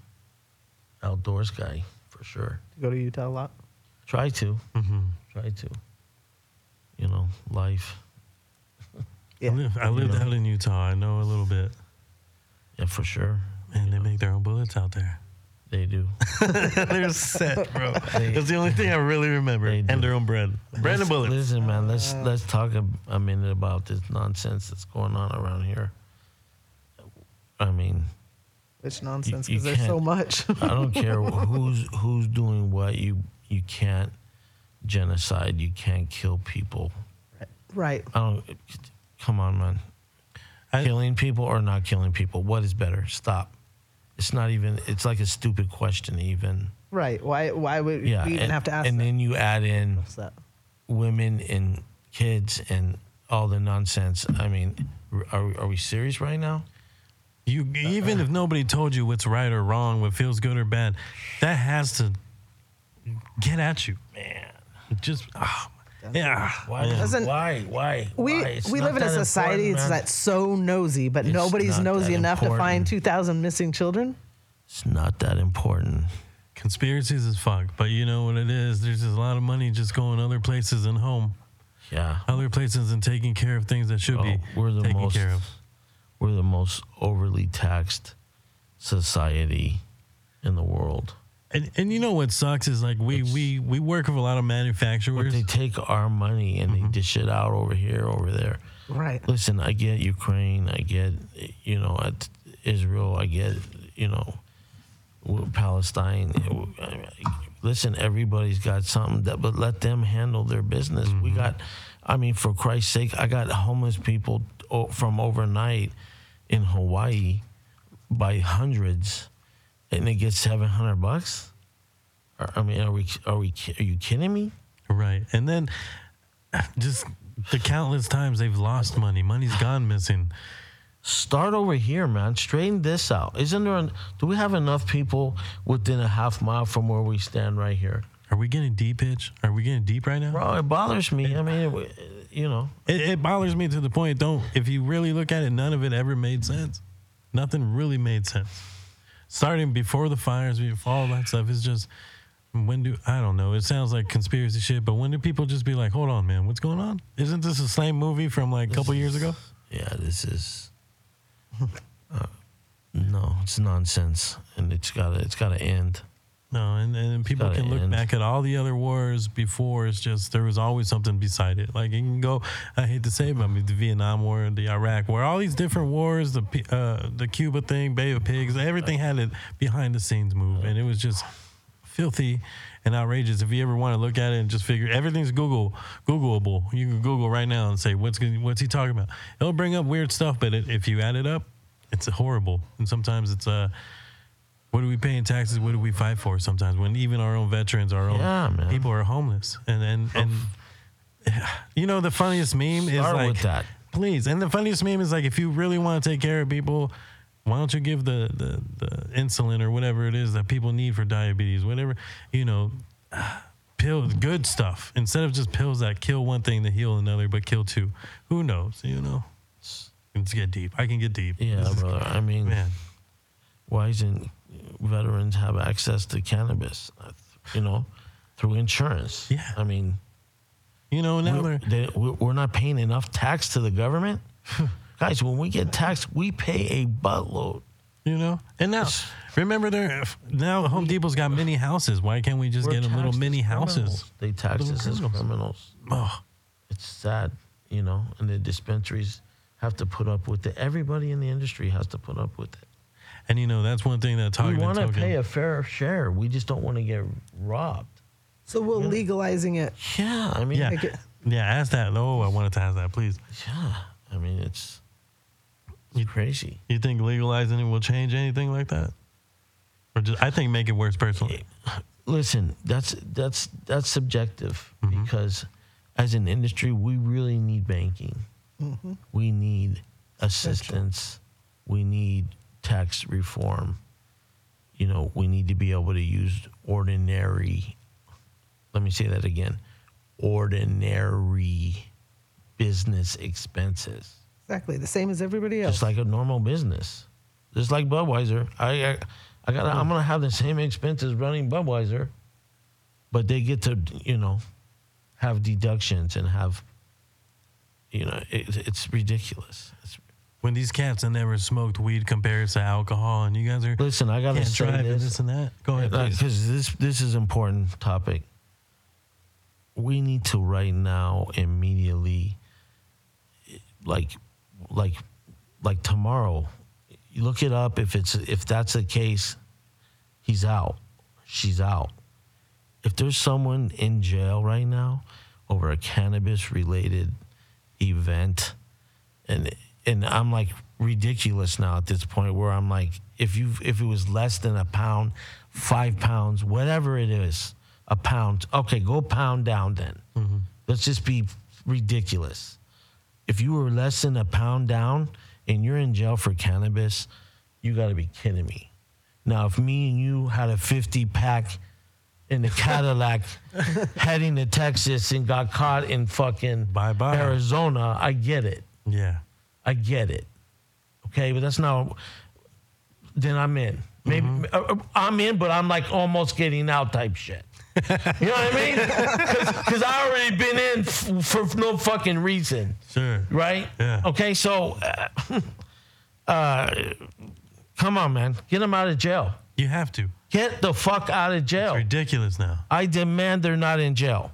[SPEAKER 3] outdoors guy for sure.
[SPEAKER 2] go to Utah a lot?
[SPEAKER 3] Try to,
[SPEAKER 1] Mm-hmm.
[SPEAKER 3] try to. You know, life.
[SPEAKER 1] I,
[SPEAKER 2] Yeah.
[SPEAKER 1] live, I lived out in Utah. I know a little bit.
[SPEAKER 3] Yeah, for sure.
[SPEAKER 1] Man, they make their own bullets out there.
[SPEAKER 3] They do.
[SPEAKER 1] They're set, bro. That's the only thing I really remember. And their own bread. Bread and
[SPEAKER 3] Let's-
[SPEAKER 1] bullets.
[SPEAKER 3] Listen, man. Let's uh. let's talk a, a minute about this nonsense that's going on around here. I mean,
[SPEAKER 2] Which nonsense? Because there's so much.
[SPEAKER 3] I don't care who's who's doing what. You you can't genocide. You can't kill people.
[SPEAKER 2] right.
[SPEAKER 3] I don't. Come on, man.
[SPEAKER 1] I-
[SPEAKER 3] killing people or not killing people? What is better? Stop. It's not even. It's like a stupid question. Even.
[SPEAKER 2] Right. Why? Why would
[SPEAKER 3] Yeah.
[SPEAKER 2] we even
[SPEAKER 3] and,
[SPEAKER 2] have to ask
[SPEAKER 3] and
[SPEAKER 2] that?
[SPEAKER 3] then you add in women and kids and all the nonsense. I mean, are, are we serious right now?
[SPEAKER 1] You even if nobody told you what's right or wrong, what feels good or bad, that has to get at you, man. Just ah, yeah.
[SPEAKER 3] Why?
[SPEAKER 1] yeah.
[SPEAKER 2] Doesn't-
[SPEAKER 3] why? Why?
[SPEAKER 2] We
[SPEAKER 3] why? It's
[SPEAKER 2] we
[SPEAKER 3] not
[SPEAKER 2] live in a
[SPEAKER 3] that
[SPEAKER 2] society
[SPEAKER 3] important, man.
[SPEAKER 2] that's so nosy, but
[SPEAKER 3] It's
[SPEAKER 2] nobody's
[SPEAKER 3] not
[SPEAKER 2] nosy
[SPEAKER 3] that
[SPEAKER 2] enough to find
[SPEAKER 3] important.
[SPEAKER 2] 2,000 missing children.
[SPEAKER 3] It's not that important.
[SPEAKER 1] Conspiracies is fuck, but you know what it is. There's just a lot of money just going other places than home,
[SPEAKER 3] Yeah.
[SPEAKER 1] other places and taking care of things that should
[SPEAKER 3] Oh,
[SPEAKER 1] be
[SPEAKER 3] we're the
[SPEAKER 1] taken
[SPEAKER 3] most
[SPEAKER 1] care of.
[SPEAKER 3] we're the most overly taxed society in the world.
[SPEAKER 1] And and you know what sucks is like we we we work with a lot of
[SPEAKER 3] But
[SPEAKER 1] manufacturers.
[SPEAKER 3] they take our money and
[SPEAKER 1] Mm-hmm.
[SPEAKER 3] they dish it out over here, over there.
[SPEAKER 2] Right.
[SPEAKER 3] Listen, I get Ukraine, I get you know at Israel, I get you know Palestine. Listen, everybody's got something that, but let them handle their business. We got, I mean, for Christ's sake, I got homeless people from overnight in Hawaii by hundreds, and they get seven hundred bucks. I mean, are we are we are you kidding me?
[SPEAKER 1] Right. And then just the countless times they've lost money. Money's gone missing.
[SPEAKER 3] Start over here, man. Straighten this out. Isn't there? An, do we have enough people within a half mile from where we stand right here?
[SPEAKER 1] Are we getting deep, Hitch? Are we getting deep right now?
[SPEAKER 3] Bro, it bothers me. I mean, it, you know,
[SPEAKER 1] It, it bothers me to the point. Don't. If you really look at it, none of it ever made sense. Nothing really made sense. Starting before the fires, before all that stuff, is just when do I don't know. It sounds like conspiracy shit, but when do people just be like, "Hold on, man, what's going on? Isn't this the same movie from like a couple years ago?"
[SPEAKER 3] yeah, this is. Uh, no, it's nonsense, and it's gotta it's gotta end.
[SPEAKER 1] No, and, and people can look
[SPEAKER 3] end.
[SPEAKER 1] back at all the other wars before. It's just there was always something beside it. Like you can go. I hate to say it, but I mean the Vietnam War, the Iraq War, all these different wars, the uh, the Cuba thing, Bay of Pigs, everything had it behind the scenes move, and it was just filthy and outrageous. If you ever want to look at it and just figure everything's Google Googleable, you can Google right now and say what's what's he talking about. It'll bring up weird stuff, but it, if you add it up, it's horrible. And sometimes it's uh what are we paying taxes? What do we fight for? Sometimes when even our own veterans, our own
[SPEAKER 3] Yeah,
[SPEAKER 1] people are homeless, and oh. and and you know the funniest meme is
[SPEAKER 3] Start
[SPEAKER 1] like
[SPEAKER 3] with that.
[SPEAKER 1] please, and the funniest meme is like if you really want to take care of people, why don't you give the the the insulin or whatever it is that people need for diabetes, whatever you know. Pills, good stuff. Instead of just pills that kill one thing to heal another, but kill two. Who knows? You know, let's get deep. I can get deep.
[SPEAKER 3] Yeah,
[SPEAKER 1] is-
[SPEAKER 3] brother. I mean,
[SPEAKER 1] man.
[SPEAKER 3] why isn't veterans have access to cannabis? You know, through insurance.
[SPEAKER 1] Yeah.
[SPEAKER 3] I mean,
[SPEAKER 1] You know now
[SPEAKER 3] we're,
[SPEAKER 1] they're
[SPEAKER 3] we're not paying enough tax to the government. Guys, when we get taxed, we pay a buttload.
[SPEAKER 1] You know, and now remember, there now Home Depot's got mini houses. Why can't we just get them little mini houses?
[SPEAKER 3] They tax us as
[SPEAKER 1] criminals.
[SPEAKER 3] criminals.
[SPEAKER 1] Oh,
[SPEAKER 3] It's sad, you know, and the dispensaries have to put up with it. Everybody in the industry has to put up with it.
[SPEAKER 1] And you know that's one thing that
[SPEAKER 3] We want to pay a fair share. We just don't want to get robbed.
[SPEAKER 2] So will legalizing it
[SPEAKER 3] Yeah, I mean,
[SPEAKER 1] yeah,
[SPEAKER 2] Make it-
[SPEAKER 1] yeah. Ask that. Oh, I wanted to ask that. Please,
[SPEAKER 3] yeah. I mean, it's it's crazy.
[SPEAKER 1] you think legalizing it will change anything like that, or just I think make it worse personally.
[SPEAKER 3] Listen, that's that's that's subjective
[SPEAKER 1] Mm-hmm.
[SPEAKER 3] because as an industry, we really need banking.
[SPEAKER 2] Mm-hmm.
[SPEAKER 3] We need assistance. We need tax reform. You know, we need to be able to use ordinary. Let me say that again. Ordinary business expenses.
[SPEAKER 2] exactly the same as everybody else.
[SPEAKER 3] just like a normal business. Just like Budweiser, I I, I got I'm gonna have the same expenses running Budweiser, but they get to you know have deductions and have You know, it, it's ridiculous. It's,
[SPEAKER 1] When these cats have never smoked weed compared to alcohol, and you guys are
[SPEAKER 3] listen, I gotta say
[SPEAKER 1] drive
[SPEAKER 3] this.
[SPEAKER 1] this and that. Go ahead, uh, please.
[SPEAKER 3] because this this is important topic. We need to right now immediately, like, like, like tomorrow. Look it up. If it's if that's the case, he's out. She's out. If there's someone in jail right now over a cannabis related event, and and I'm like ridiculous now at this point where I'm like, if you if it was less than a pound, five pounds, whatever it is, a pound, okay, go pound down then. Mm-hmm. Let's just be ridiculous. If you were less than a pound down and you're in jail for cannabis, you got to be kidding me. Now, if me and you had a 50 pack in the Cadillac heading to Texas and got caught in fucking
[SPEAKER 1] Bye-bye.
[SPEAKER 3] Arizona, I get it.
[SPEAKER 1] yeah,
[SPEAKER 3] I get it. Okay, but that's not. Then I'm in. Maybe
[SPEAKER 1] Mm-hmm.
[SPEAKER 3] uh, uh, I'm in, but I'm like almost getting out type shit. you know what I mean? Because I already been in f- for no fucking reason,
[SPEAKER 1] sure.
[SPEAKER 3] right?
[SPEAKER 1] Yeah.
[SPEAKER 3] Okay, so uh, uh, come on, man, get them out of jail.
[SPEAKER 1] You have to.
[SPEAKER 3] Get the fuck out of jail.
[SPEAKER 1] Ridiculous now.
[SPEAKER 3] I demand they're not in jail.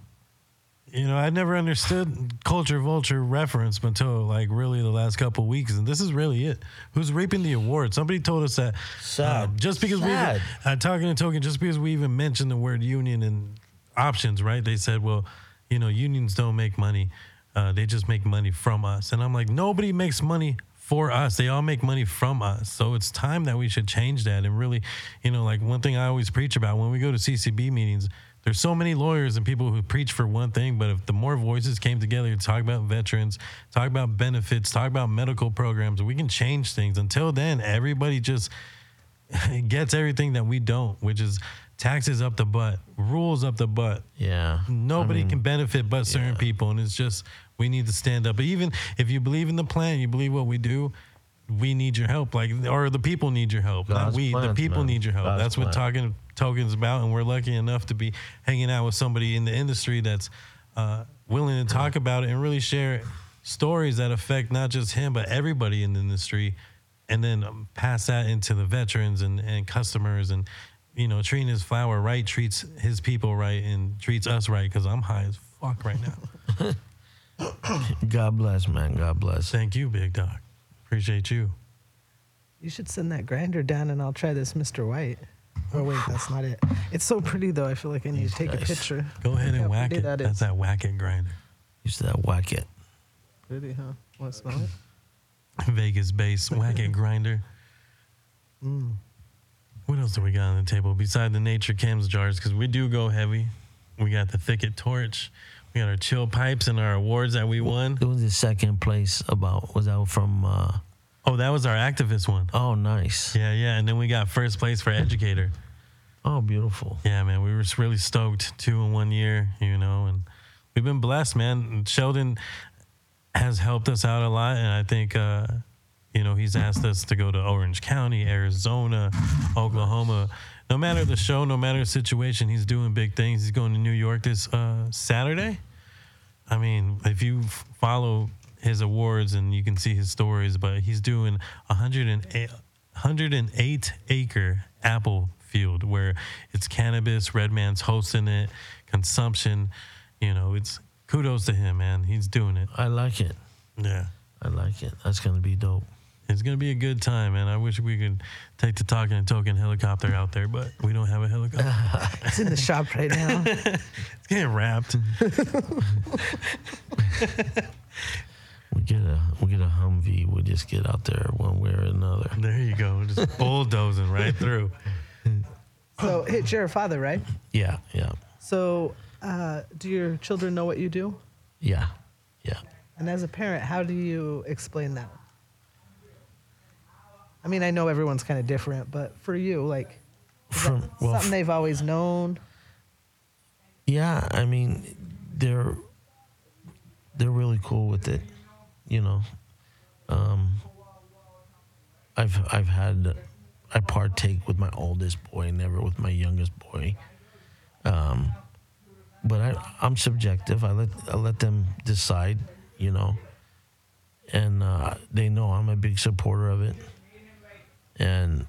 [SPEAKER 1] You know, I never understood culture vulture reference until like really the last couple weeks, and this is really it. Who's reaping the award? Somebody told us that
[SPEAKER 3] Sad.
[SPEAKER 1] uh, just because
[SPEAKER 3] Sad.
[SPEAKER 1] we uh, talking to Tokin, just because we even mentioned the word union and options, right? They said, well, you know, unions don't make money; uh, they just make money from us. And I'm like, nobody makes money for us. They all make money from us. So it's time that we should change that and really, you know, like one thing I always preach about when we go to CCB meetings. There's so many lawyers and people who preach for one thing, but if the more voices came together to talk about veterans, talk about benefits, talk about medical programs, we can change things. Until then, everybody just gets everything that we don't, which is taxes up the butt, rules up the butt.
[SPEAKER 3] Yeah.
[SPEAKER 1] Nobody can benefit but certain people, and it's just we need to stand up. But even if you believe in the plan, you believe what we do. We need your help, like or the people need your help. Not
[SPEAKER 3] God's
[SPEAKER 1] we, the people
[SPEAKER 3] man.
[SPEAKER 1] need your help.
[SPEAKER 3] God's
[SPEAKER 1] That's what talking Tokin's about, and we're lucky enough to be hanging out with somebody in the industry that's uh, willing to talk about it and really share stories that affect not just him but everybody in the industry, and then um, pass that into the veterans and, and customers and you know treating his flower right treats his people right and treats us right because I'm high as fuck right now.
[SPEAKER 3] God bless, man. God bless.
[SPEAKER 1] Thank you, big dog. Appreciate you.
[SPEAKER 2] You should send that grinder down and I'll try this Mr. White. Oh wait, that's not it. It's so pretty though. I feel like I need to take a
[SPEAKER 3] nice.
[SPEAKER 2] picture.
[SPEAKER 1] Go ahead
[SPEAKER 2] Look
[SPEAKER 1] and
[SPEAKER 2] how
[SPEAKER 1] whack it.
[SPEAKER 2] That
[SPEAKER 1] That's that whack it grinder.
[SPEAKER 3] Used to that whack it.
[SPEAKER 2] Pretty, huh? Want to smell it?
[SPEAKER 1] Vegas base whack it grinder.
[SPEAKER 2] Mm.
[SPEAKER 1] What else do we got on the table beside the nature chems jars? Because we do go heavy. We got the thicket torch. We got our chill pipes and our awards that we won.
[SPEAKER 3] It was the second place about was that from uh
[SPEAKER 1] Oh, that was our activist one.
[SPEAKER 3] oh nice.
[SPEAKER 1] Yeah, yeah. And then we got first place for educator.
[SPEAKER 3] Oh beautiful.
[SPEAKER 1] Yeah, man, we were really stoked two in one year, you know, and we've been blessed, man. Sheldon has helped us out a lot, and I think, uh, you know, he's asked us to go to Orange County, Arizona, Oklahoma. No matter the show, no matter the situation, he's doing big things. He's going to New York this uh, Saturday. I mean, if you follow his awards and you can see his stories, but he's doing 108, 108 acre apple field where it's cannabis, Redman's hosting it, consumption. You know, it's kudos to him, man. He's doing it.
[SPEAKER 3] I like it.
[SPEAKER 1] Yeah.
[SPEAKER 3] I like it. That's gonna be dope.
[SPEAKER 1] It's gonna be a good time, man. I wish we could take the talking and Tokin helicopter out there, but we don't have a helicopter.
[SPEAKER 2] It's in the shop right now.
[SPEAKER 1] it's getting wrapped.
[SPEAKER 3] We get a we get a Humvee. We just get out there one way or another.
[SPEAKER 1] There you go, just bulldozing right through.
[SPEAKER 2] So, hit your father, right?
[SPEAKER 3] Yeah, yeah,
[SPEAKER 2] So, uh, do your children know what you do?
[SPEAKER 3] yeah, yeah.
[SPEAKER 2] And as a parent, how do you explain that? I mean, I know everyone's kind of different, but for you, like,
[SPEAKER 3] From well,
[SPEAKER 2] something they've always known.
[SPEAKER 3] Yeah, I mean, they're they're really cool with it. You know, um, I've I've had I partake with my oldest boy, never with my youngest boy. Um, but I I'm subjective. I let I let them decide. You know, and uh, they know I'm a big supporter of it. And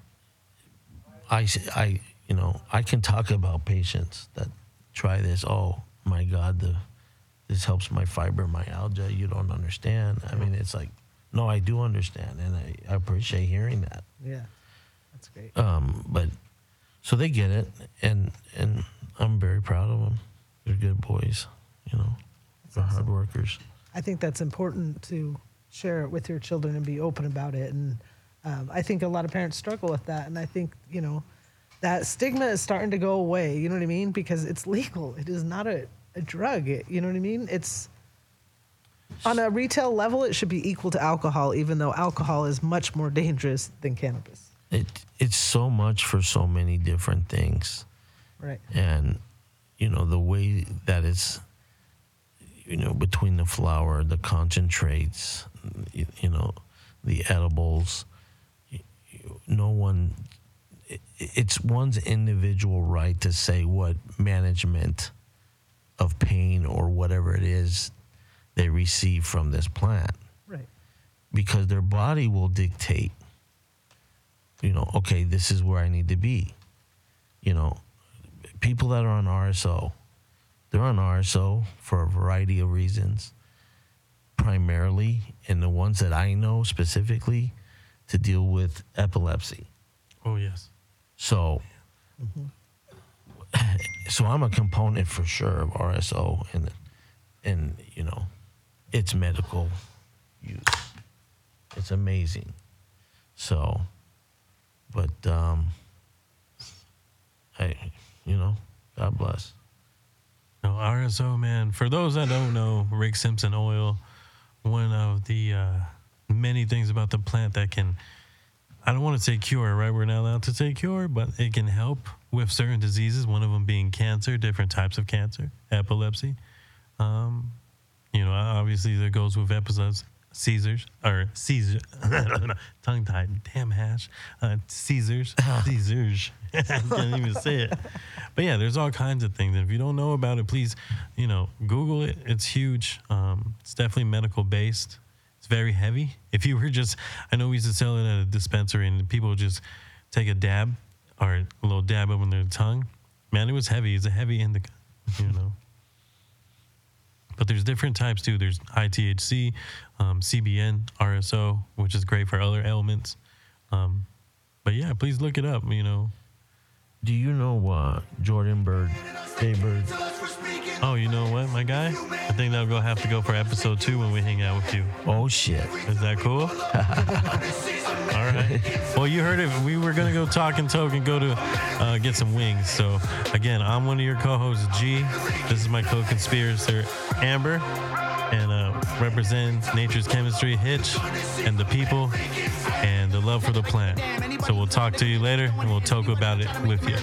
[SPEAKER 3] I I you know, I can talk about patients that try this. Oh my God, the this helps my fibromyalgia. You don't understand. I mean, it's like, no, I do understand, and I, I appreciate hearing that.
[SPEAKER 2] Yeah, that's great.
[SPEAKER 3] Um, but so they get it, and and I'm very proud of them. They're good boys, you know. They're hard workers.
[SPEAKER 2] I think that's important to share it with your children and be open about it. And um, I think a lot of parents struggle with that. And I think, you know, that stigma is starting to go away. You know what I mean? Because it's legal. It is not a, a drug. You know what I mean? It's on a retail level, it should be equal to alcohol, even though alcohol is much more dangerous than cannabis.
[SPEAKER 3] It it's so much for so many different things.
[SPEAKER 2] Right.
[SPEAKER 3] and you know the way that it's you know between the flour the concentrates you, you know the edibles you- no one it, it's one's individual right to say what management of pain or whatever it is they receive from this plant.
[SPEAKER 2] Right.
[SPEAKER 3] because their body will dictate you know okay this is where i need to be. You know people that are on rso they're on rso for a variety of reasons. Primarily and the ones that i know specifically to deal with epilepsy.
[SPEAKER 1] Oh yes.
[SPEAKER 3] so mm-hmm. So i'm a component for sure of rso and and you know it's medical use it's amazing so but um you know god bless
[SPEAKER 1] No, RSO, man. For those that don't know, Rick Simpson oil, one of the uh, many things about the plant that can, I don't want to say cure, right? We're not allowed to say cure, but it can help with certain diseases, one of them being cancer, different types of cancer, epilepsy. Um, you know, obviously, there goes with episodes. Caesars or Caesar, tongue tied, damn hash, uh, Caesars, Caesars. I can't even say it. But yeah, there's all kinds of things. And if you don't know about it, please, you know, Google it. It's huge. Um, it's definitely medical based. It's very heavy. If you were just, I know we used to sell it at a dispensary and people would just take a dab or a little dab up on their tongue. Man, it was heavy. It's a heavy indica, you know. But there's different types too. There's high THC, um, CBN, RSO, which is great for other ailments. Um, but yeah, please look it up. You know,
[SPEAKER 3] do you know what jordan bird Jay bird
[SPEAKER 1] oh, you know what, my guy? I think that'll go have to go for episode two when we hang out with you.
[SPEAKER 3] oh shit
[SPEAKER 1] Is that cool? All right. Well, you heard it. We were gonna go talk and talk and go to uh, get some wings. So again, I'm one of your co-hosts, G. This is my co-conspirator, Amber, and uh, represent Nature's Chemistry, Hitch, and the people, and the love for the plant. So we'll talk to you later, and we'll talk about it with you.